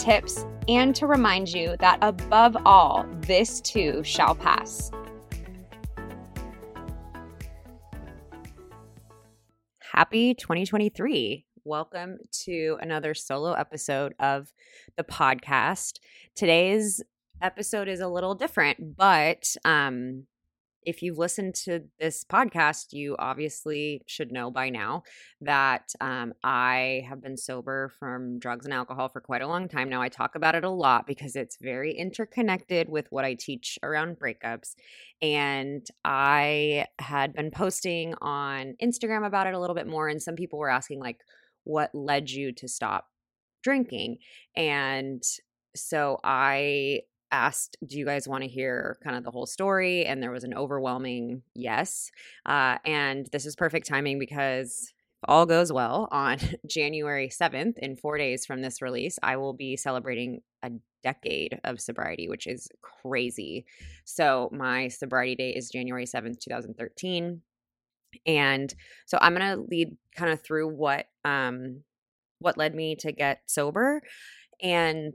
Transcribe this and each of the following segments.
tips, and to remind you that above all, this too shall pass. Happy 2023. Welcome to another solo episode of the podcast. Today's episode is a little different, but um if you've listened to this podcast, you obviously should know by now that um, I have been sober from drugs and alcohol for quite a long time now. I talk about it a lot because it's very interconnected with what I teach around breakups. And I had been posting on Instagram about it a little bit more, and some people were asking, like, what led you to stop drinking? And so I asked, Do you guys want to hear kind of the whole story? And there was an overwhelming yes. Uh, and this is perfect timing because if all goes well on January 7th, in four days from this release, I will be celebrating a decade of sobriety, which is crazy. So my sobriety date is January 7th, 2013. And so I'm going to lead kind of through what um what led me to get sober and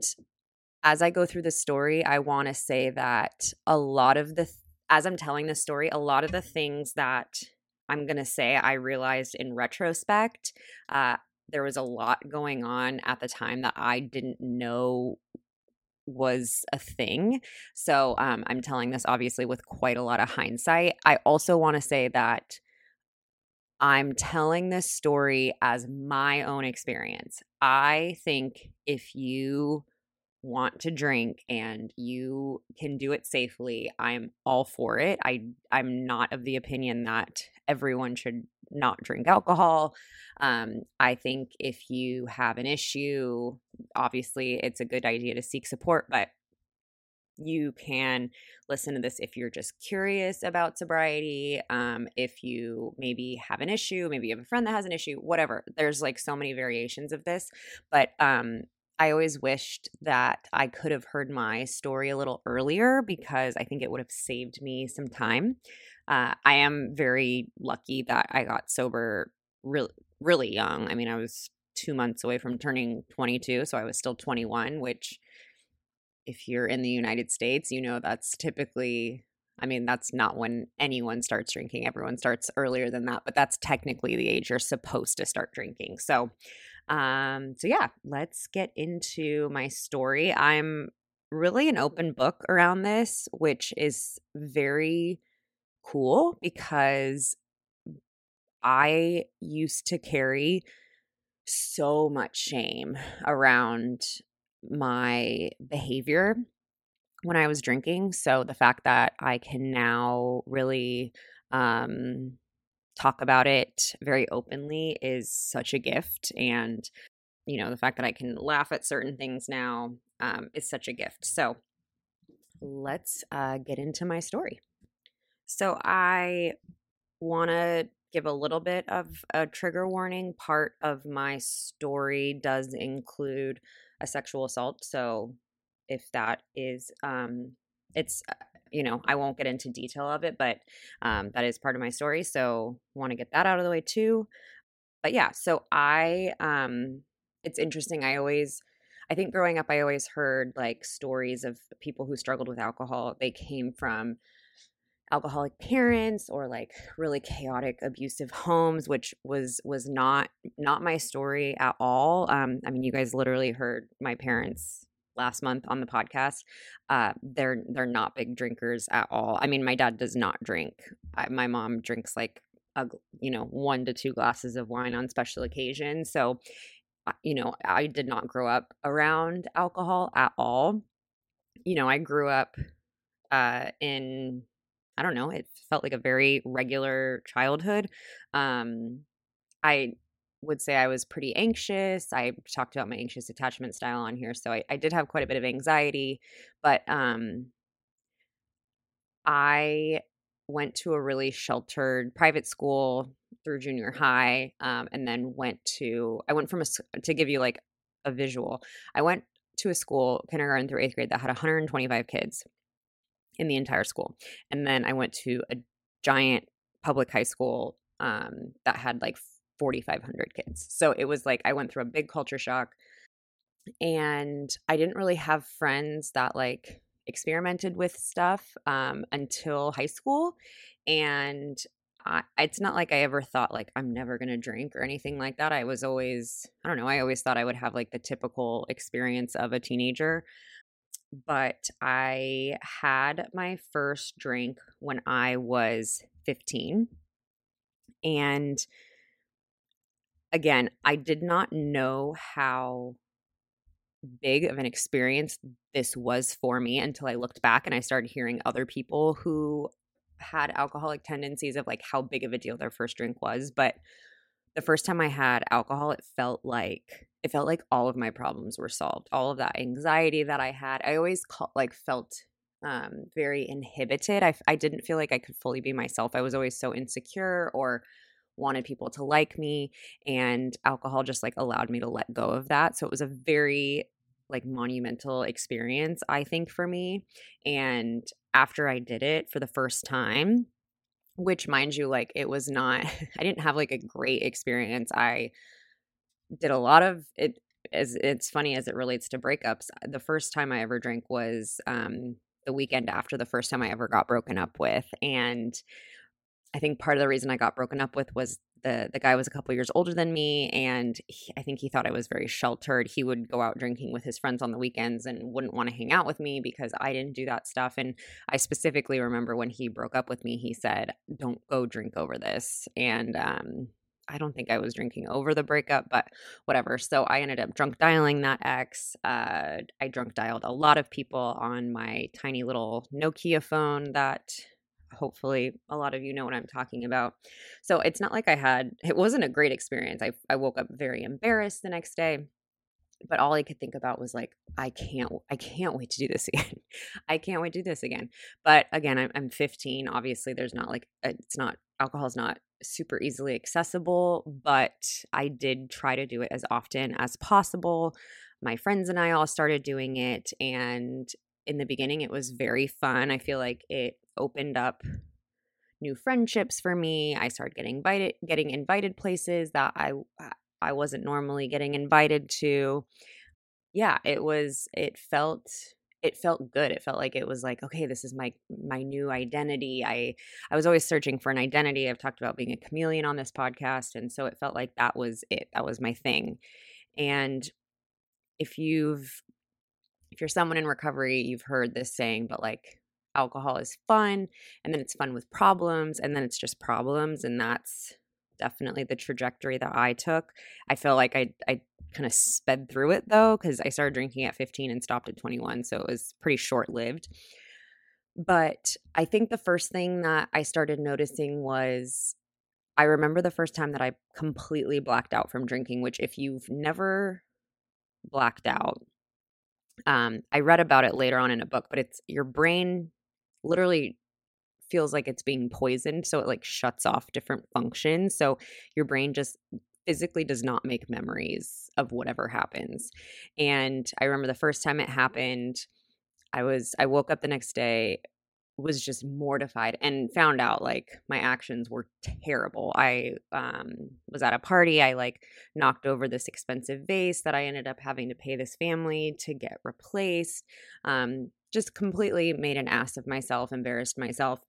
as I go through the story, I want to say that a lot of the, as I'm telling the story, a lot of the things that I'm going to say I realized in retrospect, uh, there was a lot going on at the time that I didn't know was a thing. So um, I'm telling this obviously with quite a lot of hindsight. I also want to say that I'm telling this story as my own experience. I think if you want to drink and you can do it safely, I'm all for it. I I'm not of the opinion that everyone should not drink alcohol. Um, I think if you have an issue, obviously it's a good idea to seek support, but you can listen to this if you're just curious about sobriety um, if you maybe have an issue maybe you have a friend that has an issue whatever there's like so many variations of this but um, I always wished that I could have heard my story a little earlier because I think it would have saved me some time. Uh, I am very lucky that I got sober really, really young. I mean, I was two months away from turning 22, so I was still 21, which, if you're in the United States, you know that's typically I mean, that's not when anyone starts drinking. Everyone starts earlier than that, but that's technically the age you're supposed to start drinking. So um, so yeah, let's get into my story. I'm really an open book around this, which is very cool because I used to carry so much shame around my behavior when I was drinking. So the fact that I can now really um talk about it very openly is such a gift. And, you know, the fact that I can laugh at certain things now um, is such a gift. So let's uh, get into my story. So I want to give a little bit of a trigger warning. Part of my story does include a sexual assault. So if that is, um, it's, uh, you know, I won't get into detail of it, but um, that is part of my story. So want to get that out of the way too. But yeah, so I, um, it's interesting. I always, I think growing up, I always heard like stories of people who struggled with alcohol. They came from alcoholic parents or like really chaotic abusive homes which was was not not my story at all um i mean you guys literally heard my parents last month on the podcast uh they're they're not big drinkers at all. I mean my dad does not drink. I, my mom drinks like a you know one to two glasses of wine on special occasions. So you know i did not grow up around alcohol at all. You know i grew up uh in I don't know, it felt like a very regular childhood. Um, I would say I was pretty anxious. I talked about my anxious attachment style on here, so I, I did have quite a bit of anxiety, but um, I went to a really sheltered private school through junior high, um, and then went to I went from a to give you like a visual. I went to a school kindergarten through eighth grade that had 125 kids in the entire school. And then I went to a giant public high school um, that had like 4,500 kids. So it was like I went through a big culture shock. And I didn't really have friends that like experimented with stuff um, until high school. And I, it's not like I ever thought like I'm never going to drink or anything like that. I was always, I don't know, I always thought I would have like the typical experience of a teenager but I had my first drink when I was 15. And again, I did not know how big of an experience this was for me until I looked back and I started hearing other people who had alcoholic tendencies of like how big of a deal their first drink was. But the first time I had alcohol, it felt like it felt like all of my problems were solved. All of that anxiety that I had, I always call, like felt um, very inhibited. I, I didn't feel like I could fully be myself. I was always so insecure or wanted people to like me, and alcohol just like allowed me to let go of that. So it was a very like monumental experience, I think, for me. And after I did it for the first time, which mind you, like it was not, I didn't have like a great experience. I did a lot of it as it's funny as it relates to breakups. The first time I ever drank was um, the weekend after the first time I ever got broken up with, and I think part of the reason I got broken up with was the the guy was a couple years older than me, and he, I think he thought I was very sheltered. He would go out drinking with his friends on the weekends and wouldn't want to hang out with me because I didn't do that stuff. And I specifically remember when he broke up with me, he said, "Don't go drink over this," and um, I don't think I was drinking over the breakup, but whatever. So I ended up drunk dialing that ex. Uh, I drunk dialed a lot of people on my tiny little Nokia phone that hopefully a lot of you know what I'm talking about. So it's not like I had, it wasn't a great experience. I, I woke up very embarrassed the next day but all I could think about was like, I can't, I can't wait to do this again. I can't wait to do this again. But again, I'm, I'm 15. Obviously, there's not like, uh, it's not, alcohol's not super easily accessible, but I did try to do it as often as possible. My friends and I all started doing it. And in the beginning, it was very fun. I feel like it opened up new friendships for me. I started getting invited, getting invited places that I I wasn't normally getting invited to. Yeah, it was it felt it felt good. It felt like it was like, okay, this is my my new identity. I I was always searching for an identity. I've talked about being a chameleon on this podcast and so it felt like that was it. That was my thing. And if you've if you're someone in recovery, you've heard this saying, but like alcohol is fun and then it's fun with problems and then it's just problems and that's definitely the trajectory that I took. I feel like I I kind of sped through it though cuz I started drinking at 15 and stopped at 21, so it was pretty short-lived. But I think the first thing that I started noticing was I remember the first time that I completely blacked out from drinking, which if you've never blacked out, um, I read about it later on in a book, but it's your brain literally feels like it's being poisoned so it like shuts off different functions so your brain just physically does not make memories of whatever happens and i remember the first time it happened i was i woke up the next day was just mortified and found out like my actions were terrible. I um, was at a party. I like knocked over this expensive vase that I ended up having to pay this family to get replaced. Um, just completely made an ass of myself, embarrassed myself.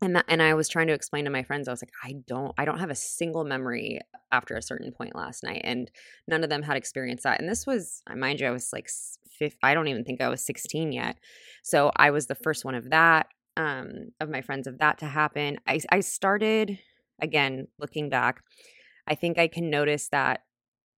And that, and I was trying to explain to my friends, I was like, I don't, I don't have a single memory after a certain point last night, and none of them had experienced that. And this was, I mind you, I was like, I don't even think I was 16 yet. So I was the first one of that, um, of my friends of that to happen. I, I started again looking back. I think I can notice that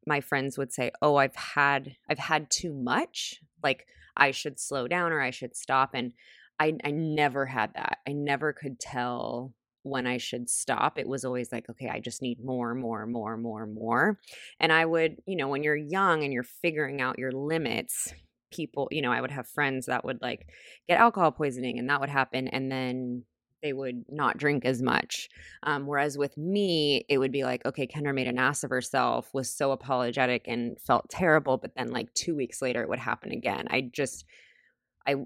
my friends would say, "Oh, I've had, I've had too much. Like I should slow down or I should stop." And I I never had that. I never could tell when I should stop. It was always like, okay, I just need more, more, more, more, more. And I would, you know, when you're young and you're figuring out your limits, people, you know, I would have friends that would like get alcohol poisoning and that would happen. And then they would not drink as much. Um, whereas with me, it would be like, okay, Kendra made an ass of herself, was so apologetic and felt terrible. But then, like, two weeks later, it would happen again. I just, I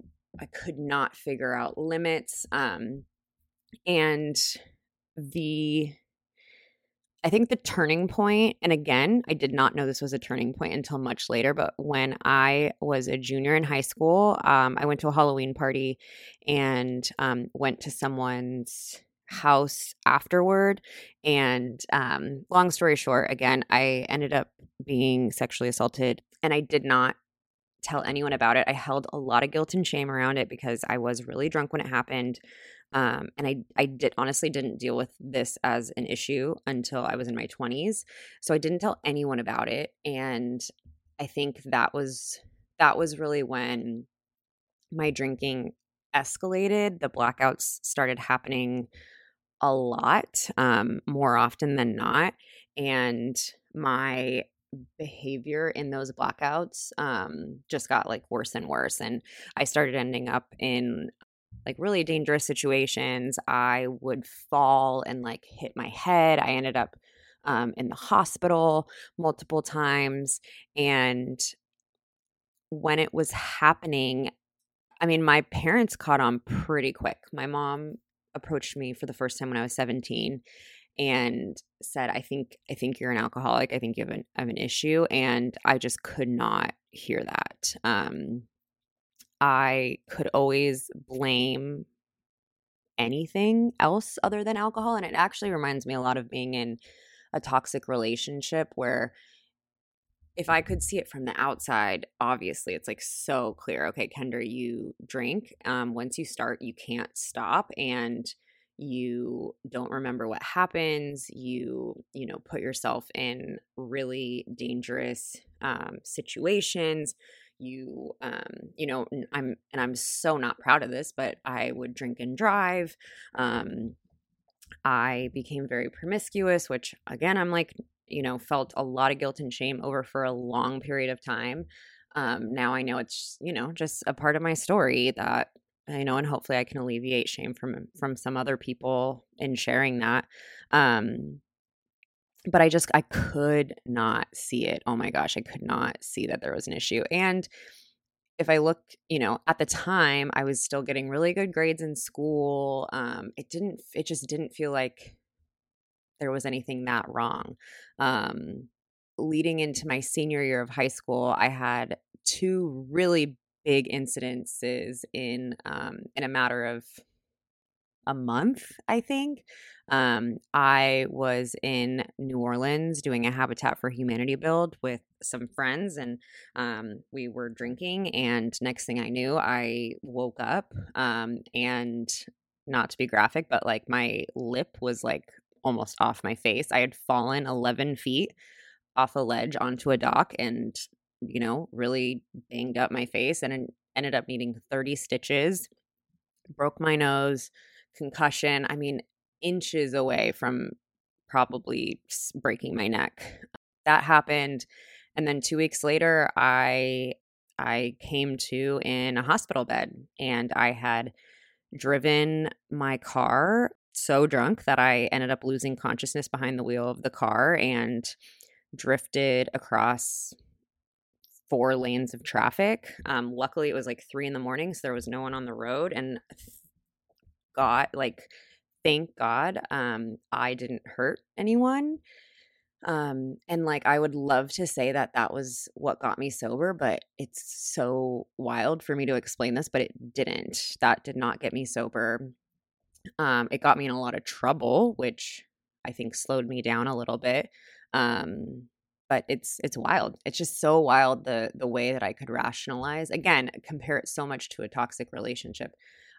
I could not figure out limits. Um, and the, I think the turning point, and again, I did not know this was a turning point until much later, but when I was a junior in high school, um, I went to a Halloween party and um, went to someone's house afterward. And um, long story short, again, I ended up being sexually assaulted and I did not tell anyone about it. I held a lot of guilt and shame around it because I was really drunk when it happened. Um, and I, I did honestly didn't deal with this as an issue until I was in my 20s. So I didn't tell anyone about it. And I think that was that was really when my drinking escalated. The blackouts started happening a lot, um, more often than not. And my behavior in those blackouts um, just got like worse and worse. And I started ending up in like really dangerous situations. I would fall and like hit my head. I ended up um, in the hospital multiple times. And when it was happening, I mean, my parents caught on pretty quick. My mom approached me for the first time when I was 17 and said, I think I think you're an alcoholic. I think you have an, have an issue. And I just could not hear that. Um, I could always blame anything else other than alcohol. And it actually reminds me a lot of being in a toxic relationship where if I could see it from the outside, obviously it's like so clear. Okay, Kendra, you drink. Um, once you start, you can't stop. And you don't remember what happens you you know put yourself in really dangerous um, situations you um you know i'm and i'm so not proud of this but i would drink and drive um i became very promiscuous which again i'm like you know felt a lot of guilt and shame over for a long period of time um now i know it's you know just a part of my story that I know, and hopefully I can alleviate shame from from some other people in sharing that. Um, but I just I could not see it. Oh my gosh, I could not see that there was an issue. And if I look, you know, at the time I was still getting really good grades in school. Um, it didn't. It just didn't feel like there was anything that wrong. Um, leading into my senior year of high school, I had two really big incidences in um, in a matter of a month, I think. Um, I was in New Orleans doing a Habitat for Humanity build with some friends, and um, we were drinking. And next thing I knew, I woke up, um, and not to be graphic, but like my lip was like almost off my face. I had fallen 11 feet off a ledge onto a dock, and you know, really banged up my face and ended up needing 30 stitches, broke my nose, concussion. I mean, inches away from probably breaking my neck. That happened. And then 2 weeks later, I I came to in a hospital bed and I had driven my car so drunk that I ended up losing consciousness behind the wheel of the car and drifted across four lanes of traffic. Um, luckily, it was like three in the morning, so there was no one on the road. And God, like, thank God, um, I didn't hurt anyone. Um, and like, I would love to say that that was what got me sober, but it's so wild for me to explain this, but it didn't. That did not get me sober. Um, it got me in a lot of trouble, which I think slowed me down a little bit. Um, but it's it's wild. It's just so wild the the way that I could rationalize. Again, compare it so much to a toxic relationship.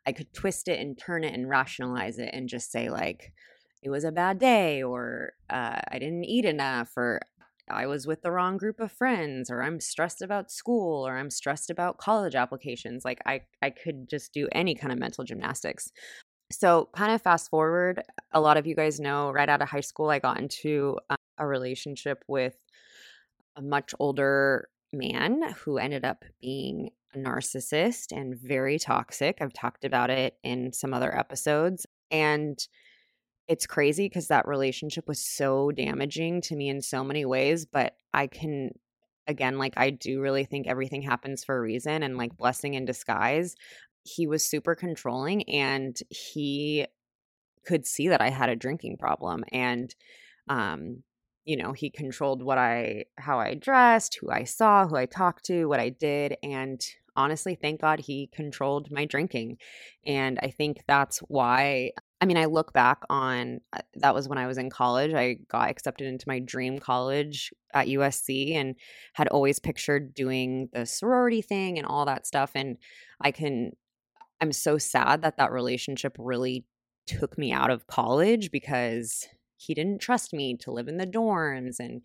I could twist it and turn it and rationalize it and just say like it was a bad day or uh, I didn't eat enough or I was with the wrong group of friends or I'm stressed about school or I'm stressed about college applications. Like I I could just do any kind of mental gymnastics. So, kind of fast forward, a lot of you guys know right out of high school, I got into uh, a relationship with a much older man who ended up being narcissist and very toxic. I've talked about it in some other episodes. And it's crazy because that relationship was so damaging to me in so many ways. But I can, again, like, I do really think everything happens for a reason and like blessing in disguise he was super controlling and he could see that I had a drinking problem and um you know he controlled what I how I dressed, who I saw, who I talked to, what I did and honestly thank God he controlled my drinking. And I think that's why I mean I look back on uh, that was when I was in college I got accepted into my dream college at USC and had always pictured doing the sorority thing and all that stuff and I can I'm so sad that that relationship really took me out of college because he didn't trust me to live in the dorms and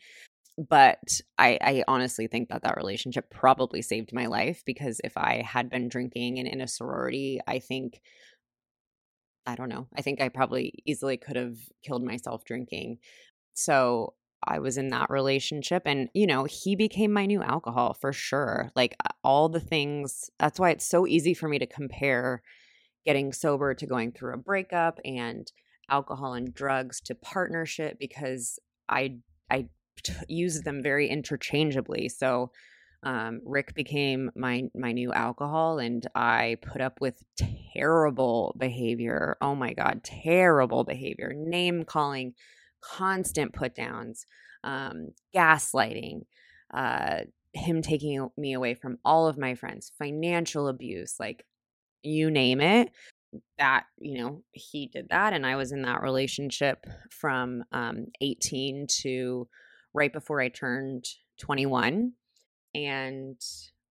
but I, I honestly think that that relationship probably saved my life because if I had been drinking and in a sorority, I think I don't know. I think I probably easily could have killed myself drinking. So I was in that relationship and you know, he became my new alcohol for sure. Like all the things that's why it's so easy for me to compare getting sober to going through a breakup and alcohol and drugs to partnership because I I t- use them very interchangeably. So um, Rick became my my new alcohol, and I put up with terrible behavior. Oh my god, terrible behavior, name calling, constant put downs, um, gaslighting, uh, him taking me away from all of my friends, financial abuse, like you name it. That, you know, he did that. And I was in that relationship from um, 18 to right before I turned 21. And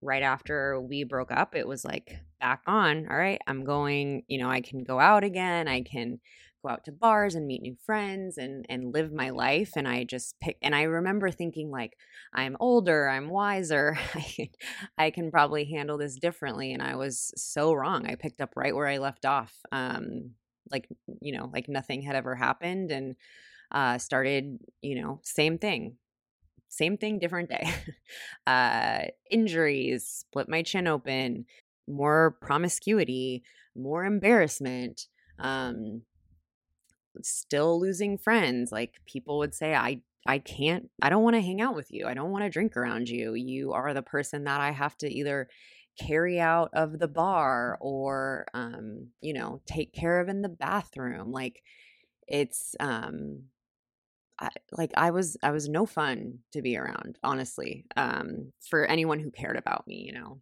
right after we broke up, it was like back on. All right, I'm going, you know, I can go out again. I can go out to bars and meet new friends and and live my life and i just pick and i remember thinking like i'm older i'm wiser I, I can probably handle this differently and i was so wrong i picked up right where i left off um like you know like nothing had ever happened and uh started you know same thing same thing different day uh injuries split my chin open more promiscuity more embarrassment um still losing friends. Like people would say, I I can't I don't want to hang out with you. I don't want to drink around you. You are the person that I have to either carry out of the bar or um, you know, take care of in the bathroom. Like it's um I, like I was I was no fun to be around, honestly. Um for anyone who cared about me, you know.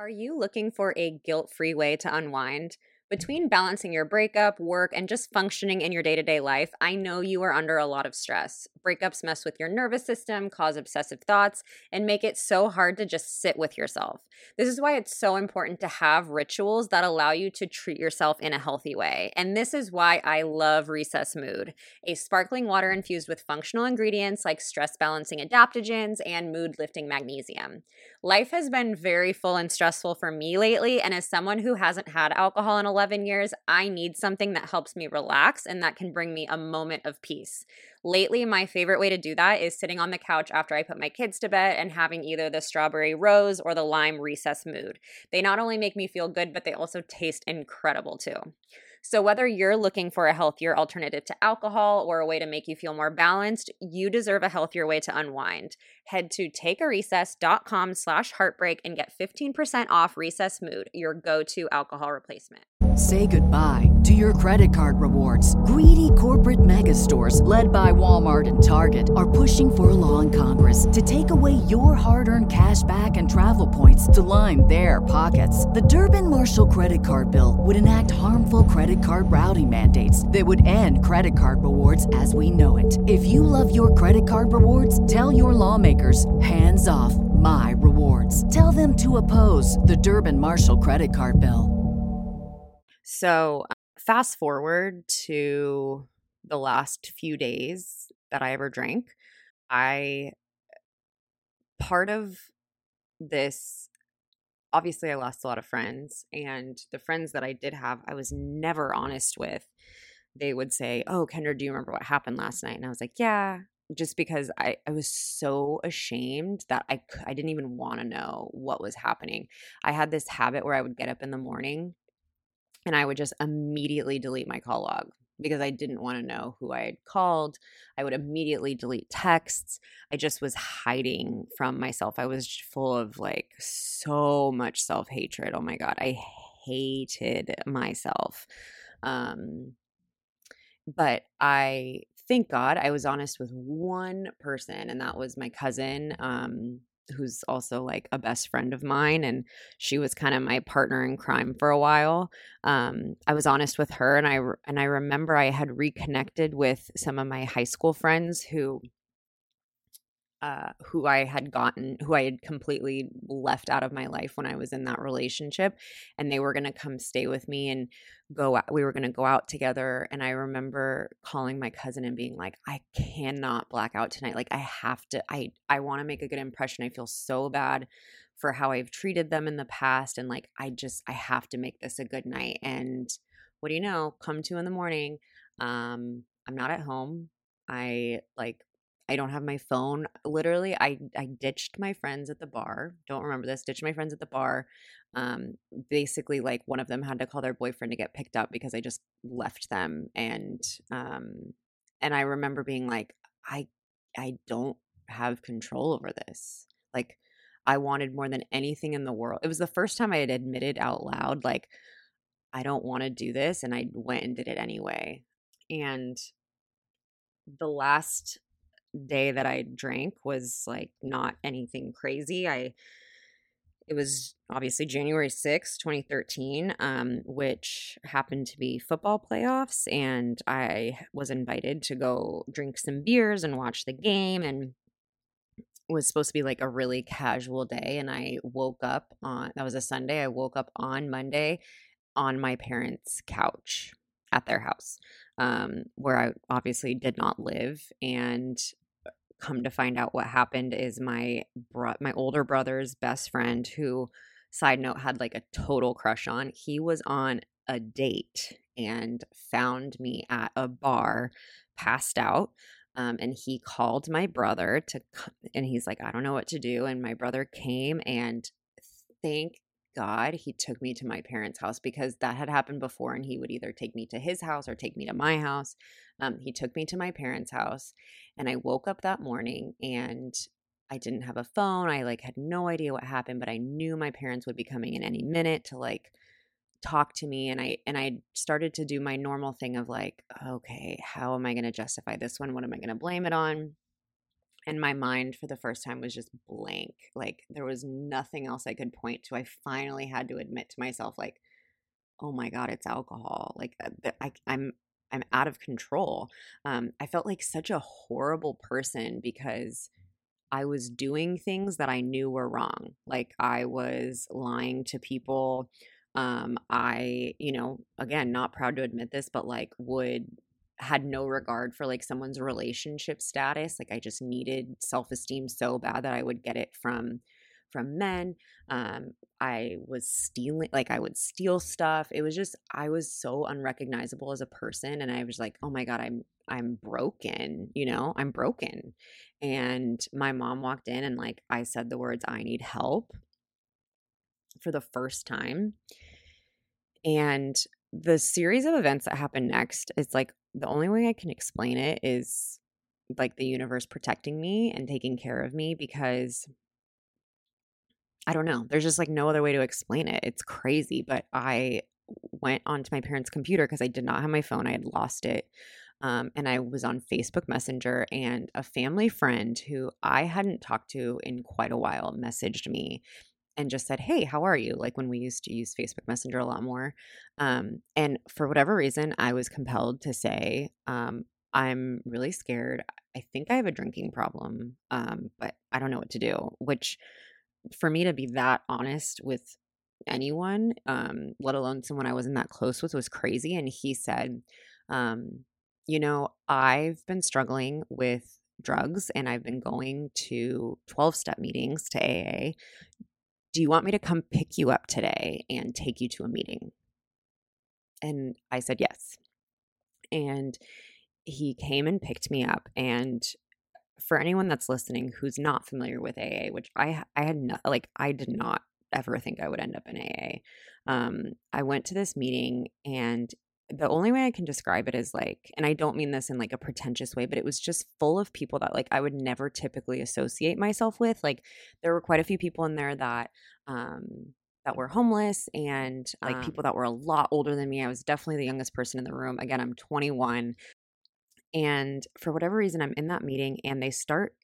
Are you looking for a guilt-free way to unwind? Between balancing your breakup, work, and just functioning in your day to day life, I know you are under a lot of stress. Breakups mess with your nervous system, cause obsessive thoughts, and make it so hard to just sit with yourself. This is why it's so important to have rituals that allow you to treat yourself in a healthy way. And this is why I love Recess Mood, a sparkling water infused with functional ingredients like stress balancing adaptogens and mood lifting magnesium. Life has been very full and stressful for me lately, and as someone who hasn't had alcohol in 11 years, I need something that helps me relax and that can bring me a moment of peace. Lately, my favorite way to do that is sitting on the couch after I put my kids to bed and having either the strawberry rose or the lime recess mood. They not only make me feel good, but they also taste incredible too. So, whether you're looking for a healthier alternative to alcohol or a way to make you feel more balanced, you deserve a healthier way to unwind. Head to takearecess.com slash heartbreak and get 15% off Recess Mood, your go to alcohol replacement. Say goodbye to your credit card rewards. Greedy corporate mega stores, led by Walmart and Target, are pushing for a law in Congress to take away your hard earned cash back and travel points to line their pockets. The Durbin Marshall credit card bill would enact harmful credit card routing mandates that would end credit card rewards as we know it. If you love your credit card rewards, tell your lawmakers hands off my rewards. Tell them to oppose the Durbin Marshall credit card bill. So, fast forward to the last few days that I ever drank. I, part of this, obviously, I lost a lot of friends, and the friends that I did have, I was never honest with. They would say, Oh, Kendra, do you remember what happened last night? And I was like, Yeah, just because I, I was so ashamed that I, I didn't even want to know what was happening. I had this habit where I would get up in the morning and I would just immediately delete my call log because I didn't want to know who I had called. I would immediately delete texts. I just was hiding from myself. I was full of like so much self hatred. Oh my God. I hated myself. Um, but I thank God I was honest with one person, and that was my cousin. Um, who's also like a best friend of mine and she was kind of my partner in crime for a while um, i was honest with her and i and i remember i had reconnected with some of my high school friends who uh, who I had gotten, who I had completely left out of my life when I was in that relationship, and they were going to come stay with me and go. Out, we were going to go out together, and I remember calling my cousin and being like, "I cannot black out tonight. Like, I have to. I I want to make a good impression. I feel so bad for how I've treated them in the past, and like, I just I have to make this a good night." And what do you know? Come two in the morning. Um, I'm not at home. I like I don't have my phone. Literally, I I ditched my friends at the bar. Don't remember this. Ditched my friends at the bar. Um, basically, like one of them had to call their boyfriend to get picked up because I just left them, and um, and I remember being like, I I don't have control over this. Like, I wanted more than anything in the world. It was the first time I had admitted out loud, like, I don't want to do this, and I went and did it anyway. And the last day that I drank was like not anything crazy. I it was obviously January 6, 2013, um, which happened to be football playoffs. And I was invited to go drink some beers and watch the game. And was supposed to be like a really casual day. And I woke up on, that was a Sunday. I woke up on Monday on my parents' couch at their house, um, where I obviously did not live. And come to find out what happened is my bro- my older brother's best friend who side note had like a total crush on he was on a date and found me at a bar passed out um, and he called my brother to and he's like i don't know what to do and my brother came and thank god he took me to my parents house because that had happened before and he would either take me to his house or take me to my house um, he took me to my parents house and I woke up that morning and I didn't have a phone. I like had no idea what happened, but I knew my parents would be coming in any minute to like talk to me and I and I started to do my normal thing of like, okay, how am I going to justify this one? What am I going to blame it on? And my mind for the first time was just blank. Like there was nothing else I could point to. I finally had to admit to myself like oh my god, it's alcohol. Like uh, I, I'm I'm out of control. Um, I felt like such a horrible person because I was doing things that I knew were wrong. Like I was lying to people. Um, I, you know, again, not proud to admit this, but like would had no regard for like someone's relationship status. Like I just needed self-esteem so bad that I would get it from from men. Um, I was stealing, like I would steal stuff. It was just I was so unrecognizable as a person, and I was like, oh my god, I'm I'm broken. You know, I'm broken. And my mom walked in, and like I said the words, I need help for the first time. And the series of events that happened next is like the only way I can explain it is like the universe protecting me and taking care of me because I don't know. There's just like no other way to explain it. It's crazy, but I went onto my parents' computer because I did not have my phone. I had lost it. Um, and I was on Facebook Messenger, and a family friend who I hadn't talked to in quite a while messaged me and just said, Hey, how are you? Like when we used to use Facebook Messenger a lot more. Um, and for whatever reason, I was compelled to say, um, I'm really scared. I think I have a drinking problem, um, but I don't know what to do. Which, for me to be that honest with anyone, um, let alone someone I wasn't that close with, was crazy. And he said, um, You know, I've been struggling with drugs and I've been going to 12 step meetings to AA do you want me to come pick you up today and take you to a meeting? And I said, Yes. And he came and picked me up. And for anyone that's listening who's not familiar with AA, which I I had not like I did not ever think I would end up in AA. Um, I went to this meeting and the only way I can describe it is like, and I don't mean this in like a pretentious way, but it was just full of people that like I would never typically associate myself with. Like there were quite a few people in there that um that were homeless and like um, people that were a lot older than me. I was definitely the youngest person in the room. Again, I'm 21. And for whatever reason I'm in that meeting and they start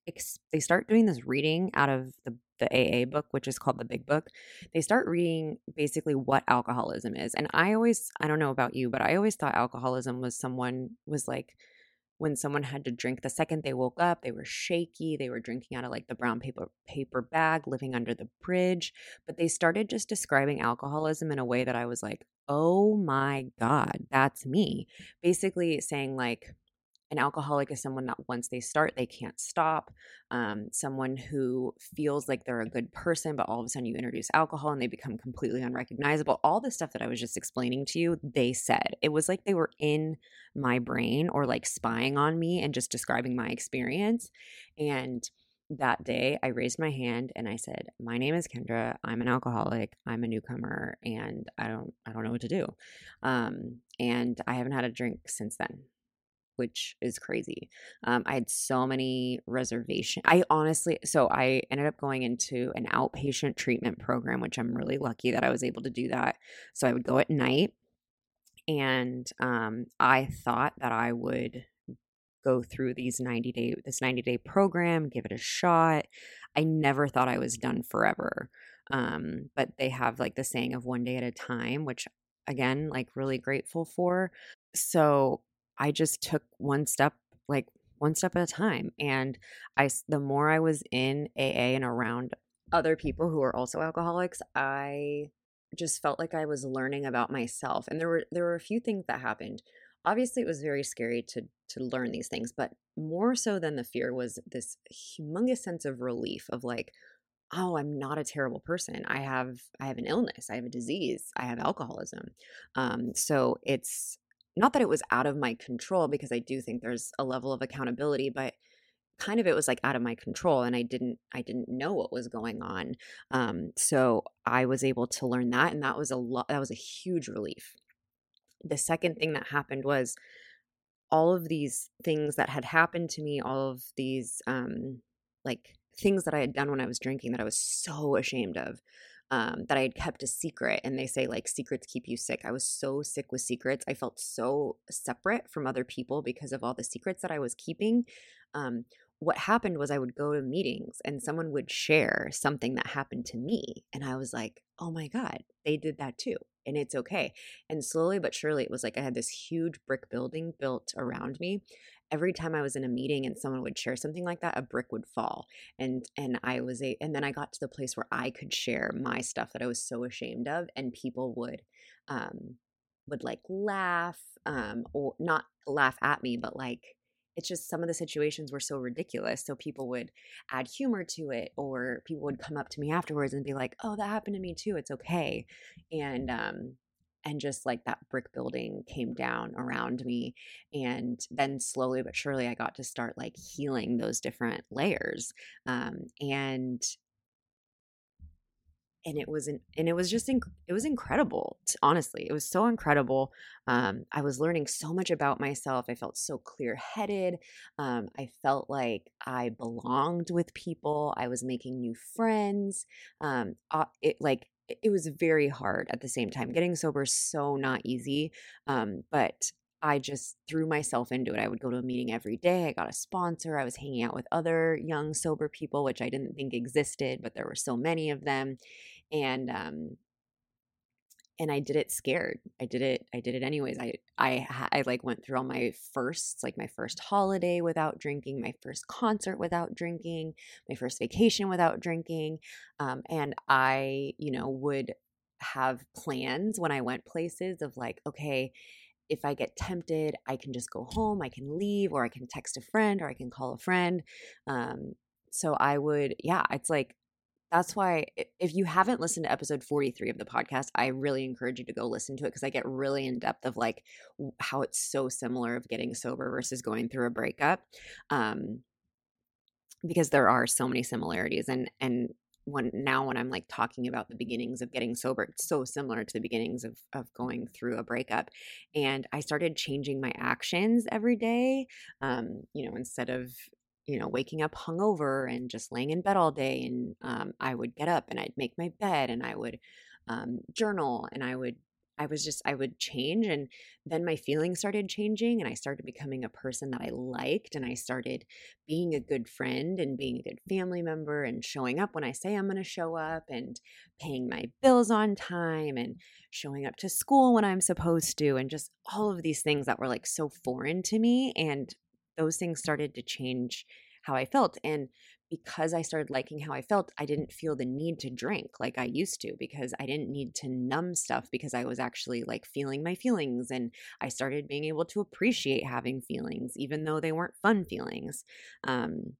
they start doing this reading out of the the AA book, which is called the Big Book, they start reading basically what alcoholism is. And I always, I don't know about you, but I always thought alcoholism was someone was like when someone had to drink the second they woke up, they were shaky, they were drinking out of like the brown paper paper bag, living under the bridge. But they started just describing alcoholism in a way that I was like, oh my God, that's me. Basically saying like an alcoholic is someone that once they start they can't stop um, someone who feels like they're a good person but all of a sudden you introduce alcohol and they become completely unrecognizable all the stuff that i was just explaining to you they said it was like they were in my brain or like spying on me and just describing my experience and that day I raised my hand and I said, "My name is Kendra. I'm an alcoholic. I'm a newcomer and I don't I don't know what to do." Um, and I haven't had a drink since then which is crazy. Um, I had so many reservations. I honestly, so I ended up going into an outpatient treatment program, which I'm really lucky that I was able to do that. So I would go at night, and um, I thought that I would go through these 90 day this 90 day program, give it a shot. I never thought I was done forever. Um, but they have like the saying of one day at a time, which again, like really grateful for. So I just took one step, like one step at a time. And I, the more I was in AA and around other people who were also alcoholics, I just felt like I was learning about myself. And there were there were a few things that happened. Obviously, it was very scary to to learn these things, but more so than the fear was this humongous sense of relief of like, oh, I'm not a terrible person. I have I have an illness. I have a disease. I have alcoholism. Um, so it's not that it was out of my control because I do think there's a level of accountability, but kind of it was like out of my control and I didn't I didn't know what was going on. Um, so I was able to learn that and that was a lot that was a huge relief. The second thing that happened was all of these things that had happened to me, all of these um like things that I had done when I was drinking that I was so ashamed of um, that I had kept a secret. And they say, like, secrets keep you sick. I was so sick with secrets. I felt so separate from other people because of all the secrets that I was keeping. Um, what happened was I would go to meetings and someone would share something that happened to me. And I was like, oh my God, they did that too. and it's okay. And slowly but surely, it was like I had this huge brick building built around me. Every time I was in a meeting and someone would share something like that, a brick would fall. And and I was a and then I got to the place where I could share my stuff that I was so ashamed of, and people would um would like laugh um or not laugh at me, but like it's just some of the situations were so ridiculous. So people would add humor to it, or people would come up to me afterwards and be like, "Oh, that happened to me too. It's okay," and um, and just like that brick building came down around me, and then slowly but surely, I got to start like healing those different layers, um, and and it was an, and it was just inc- it was incredible honestly it was so incredible um, i was learning so much about myself i felt so clear-headed um, i felt like i belonged with people i was making new friends um, uh, it like it was very hard at the same time getting sober is so not easy um, but I just threw myself into it. I would go to a meeting every day. I got a sponsor. I was hanging out with other young, sober people, which I didn't think existed, but there were so many of them and um and I did it scared. I did it. I did it anyways. I I I like went through all my firsts, like my first holiday without drinking, my first concert without drinking, my first vacation without drinking, um, and I, you know, would have plans when I went places of like, okay, if I get tempted, I can just go home, I can leave, or I can text a friend, or I can call a friend. Um, so I would, yeah, it's like that's why if you haven't listened to episode 43 of the podcast i really encourage you to go listen to it because i get really in depth of like how it's so similar of getting sober versus going through a breakup um because there are so many similarities and and when now when i'm like talking about the beginnings of getting sober it's so similar to the beginnings of of going through a breakup and i started changing my actions every day um you know instead of you know, waking up hungover and just laying in bed all day. And um, I would get up and I'd make my bed and I would um, journal and I would, I was just, I would change. And then my feelings started changing and I started becoming a person that I liked. And I started being a good friend and being a good family member and showing up when I say I'm going to show up and paying my bills on time and showing up to school when I'm supposed to. And just all of these things that were like so foreign to me. And those things started to change how I felt. And because I started liking how I felt, I didn't feel the need to drink like I used to because I didn't need to numb stuff because I was actually like feeling my feelings. And I started being able to appreciate having feelings, even though they weren't fun feelings. Um,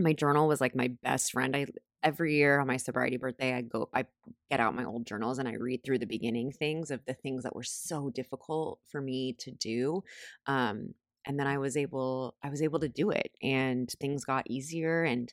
my journal was like my best friend. I every year on my sobriety birthday, I go, I get out my old journals and I read through the beginning things of the things that were so difficult for me to do. Um, and then i was able i was able to do it and things got easier and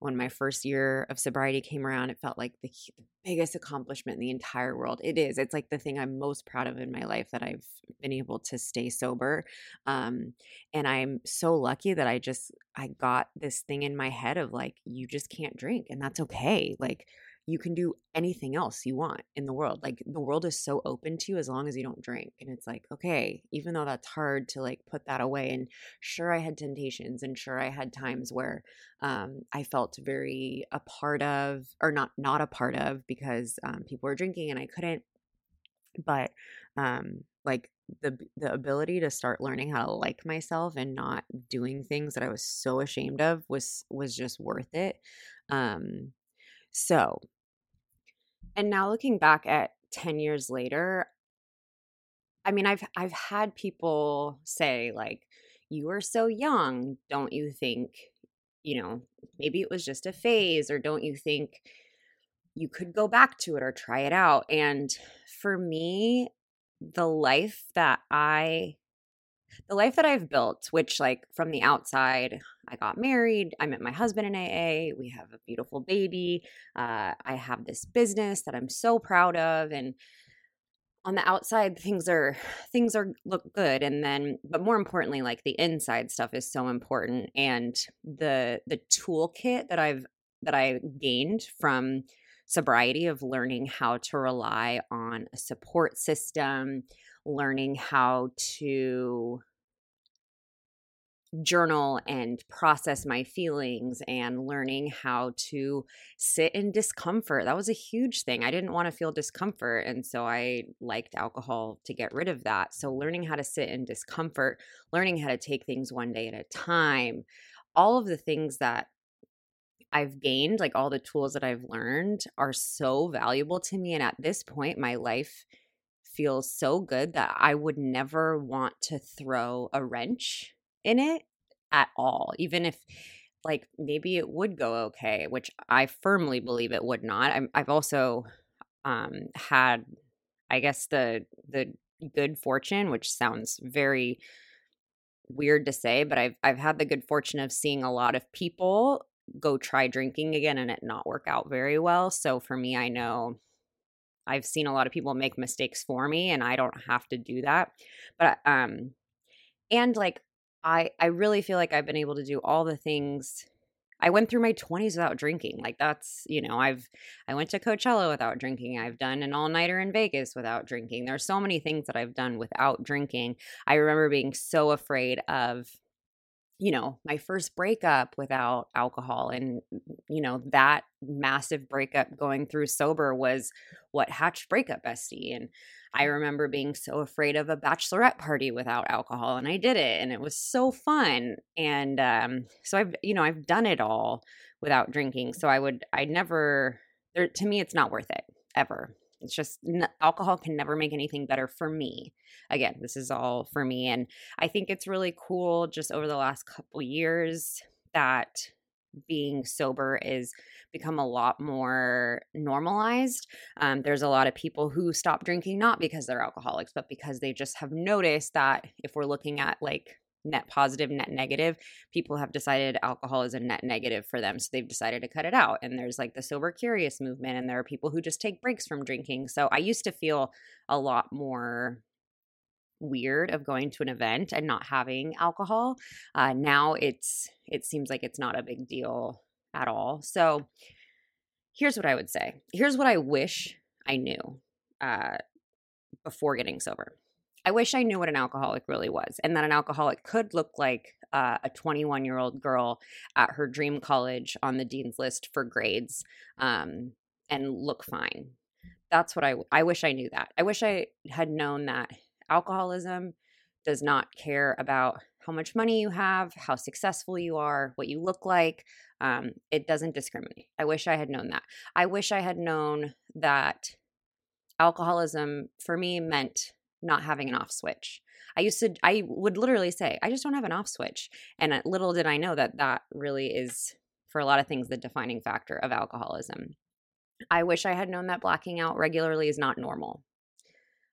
when my first year of sobriety came around it felt like the, the, biggest accomplishment in the entire world. It is it's like the thing i'm most proud of in my life that i've been able to stay sober um, and i'm so lucky that i just i got this thing in my head of like you just can't drink and that's okay like you can do anything else you want in the world. Like the world is so open to you as long as you don't drink. And it's like, okay, even though that's hard to like put that away. And sure, I had temptations and sure, I had times where um, I felt very a part of, or not, not a part of because um, people were drinking and I couldn't. But um, like the the ability to start learning how to like myself and not doing things that I was so ashamed of was was just worth it. Um so and now looking back at 10 years later, I mean, I've I've had people say like you are so young, don't you think, you know, maybe it was just a phase or don't you think you could go back to it or try it out? And for me, the life that I the life that I've built, which like from the outside, I got married, I met my husband in AA, we have a beautiful baby, uh, I have this business that I'm so proud of, and on the outside things are things are look good and then but more importantly like the inside stuff is so important and the the toolkit that i've that i gained from sobriety of learning how to rely on a support system learning how to journal and process my feelings and learning how to sit in discomfort. That was a huge thing. I didn't want to feel discomfort. And so I liked alcohol to get rid of that. So, learning how to sit in discomfort, learning how to take things one day at a time, all of the things that I've gained, like all the tools that I've learned, are so valuable to me. And at this point, my life feels so good that I would never want to throw a wrench in it at all, even if like maybe it would go okay, which I firmly believe it would not. i have also um, had, I guess the the good fortune, which sounds very weird to say, but I've I've had the good fortune of seeing a lot of people go try drinking again and it not work out very well. So for me, I know I've seen a lot of people make mistakes for me and I don't have to do that. But um and like I I really feel like I've been able to do all the things I went through my 20s without drinking. Like that's, you know, I've I went to Coachella without drinking. I've done an all-nighter in Vegas without drinking. There's so many things that I've done without drinking. I remember being so afraid of you know, my first breakup without alcohol and you know, that massive breakup going through sober was what hatched breakup bestie and I remember being so afraid of a bachelorette party without alcohol and I did it and it was so fun and um so I've you know I've done it all without drinking so I would I never there to me it's not worth it ever it's just alcohol can never make anything better for me. Again, this is all for me and I think it's really cool just over the last couple years that being sober is become a lot more normalized. Um, there's a lot of people who stop drinking not because they're alcoholics, but because they just have noticed that if we're looking at like net positive, net negative, people have decided alcohol is a net negative for them. So they've decided to cut it out. And there's like the sober curious movement, and there are people who just take breaks from drinking. So I used to feel a lot more weird of going to an event and not having alcohol. Uh, now it's it seems like it's not a big deal at all. So here's what I would say. Here's what I wish I knew uh, before getting sober. I wish I knew what an alcoholic really was, and that an alcoholic could look like uh, a 21 year old girl at her dream college on the dean's list for grades um, and look fine. That's what I I wish I knew that. I wish I had known that alcoholism does not care about how much money you have, how successful you are, what you look like. Um, it doesn't discriminate. I wish I had known that. I wish I had known that alcoholism for me meant not having an off switch. I used to, I would literally say, I just don't have an off switch. And little did I know that that really is, for a lot of things, the defining factor of alcoholism. I wish I had known that blacking out regularly is not normal.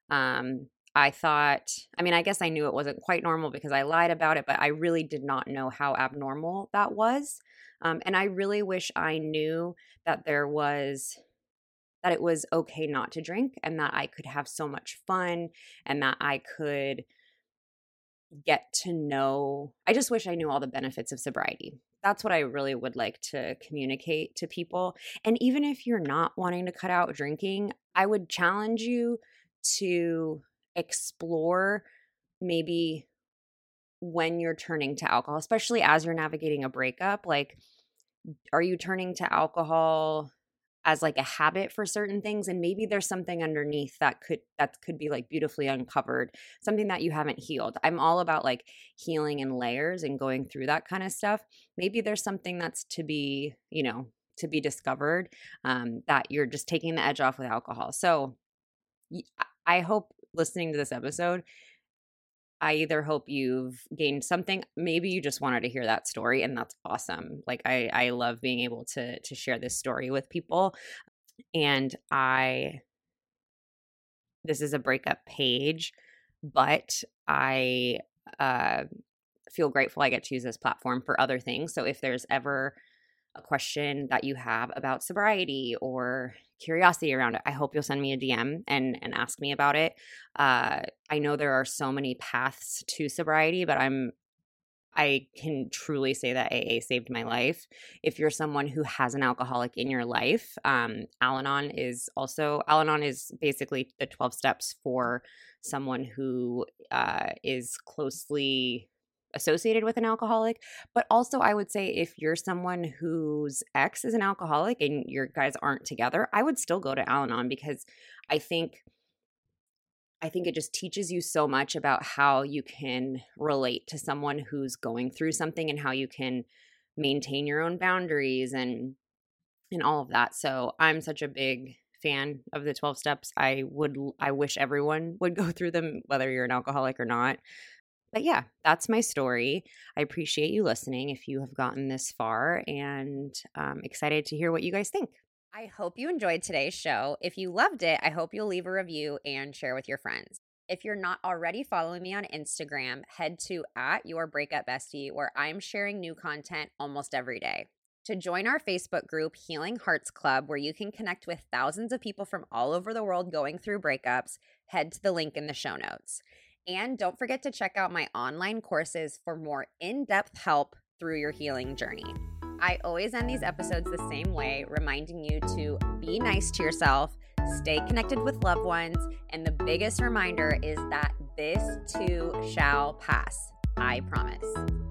Um, I thought, I mean, I guess I knew it wasn't quite normal because I lied about it, but I really did not know how abnormal that was. Um, and I really wish I knew that there was, that it was okay not to drink and that I could have so much fun and that I could get to know. I just wish I knew all the benefits of sobriety. That's what I really would like to communicate to people. And even if you're not wanting to cut out drinking, I would challenge you to explore maybe when you're turning to alcohol, especially as you're navigating a breakup. Like, are you turning to alcohol as like a habit for certain things and maybe there's something underneath that could that could be like beautifully uncovered something that you haven't healed. I'm all about like healing in layers and going through that kind of stuff. Maybe there's something that's to be you know to be discovered um, that you're just taking the edge off with alcohol. So i hope listening to this episode, I either hope you've gained something, maybe you just wanted to hear that story and that's awesome. Like I I love being able to to share this story with people and I this is a breakup page, but I uh feel grateful I get to use this platform for other things. So if there's ever a question that you have about sobriety or curiosity around it, I hope you'll send me a DM and and ask me about it. Uh, I know there are so many paths to sobriety, but I'm I can truly say that AA saved my life. If you're someone who has an alcoholic in your life, um, Al Anon is also Al Anon is basically the 12 steps for someone who uh, is closely associated with an alcoholic. But also, I would say if you're someone whose ex is an alcoholic and your guys aren't together, I would still go to Al Anon because I think. I think it just teaches you so much about how you can relate to someone who's going through something and how you can maintain your own boundaries and and all of that. So I'm such a big fan of the 12 steps. I would I wish everyone would go through them whether you're an alcoholic or not but yeah, that's my story. I appreciate you listening if you have gotten this far and um, excited to hear what you guys think. I hope you enjoyed today's show. If you loved it, I hope you'll leave a review and share with your friends. If you're not already following me on Instagram, head to at your breakup bestie, where I'm sharing new content almost every day. To join our Facebook group, Healing Hearts Club, where you can connect with thousands of people from all over the world going through breakups, head to the link in the show notes. And don't forget to check out my online courses for more in depth help through your healing journey. I always end these episodes the same way, reminding you to be nice to yourself, stay connected with loved ones, and the biggest reminder is that this too shall pass. I promise.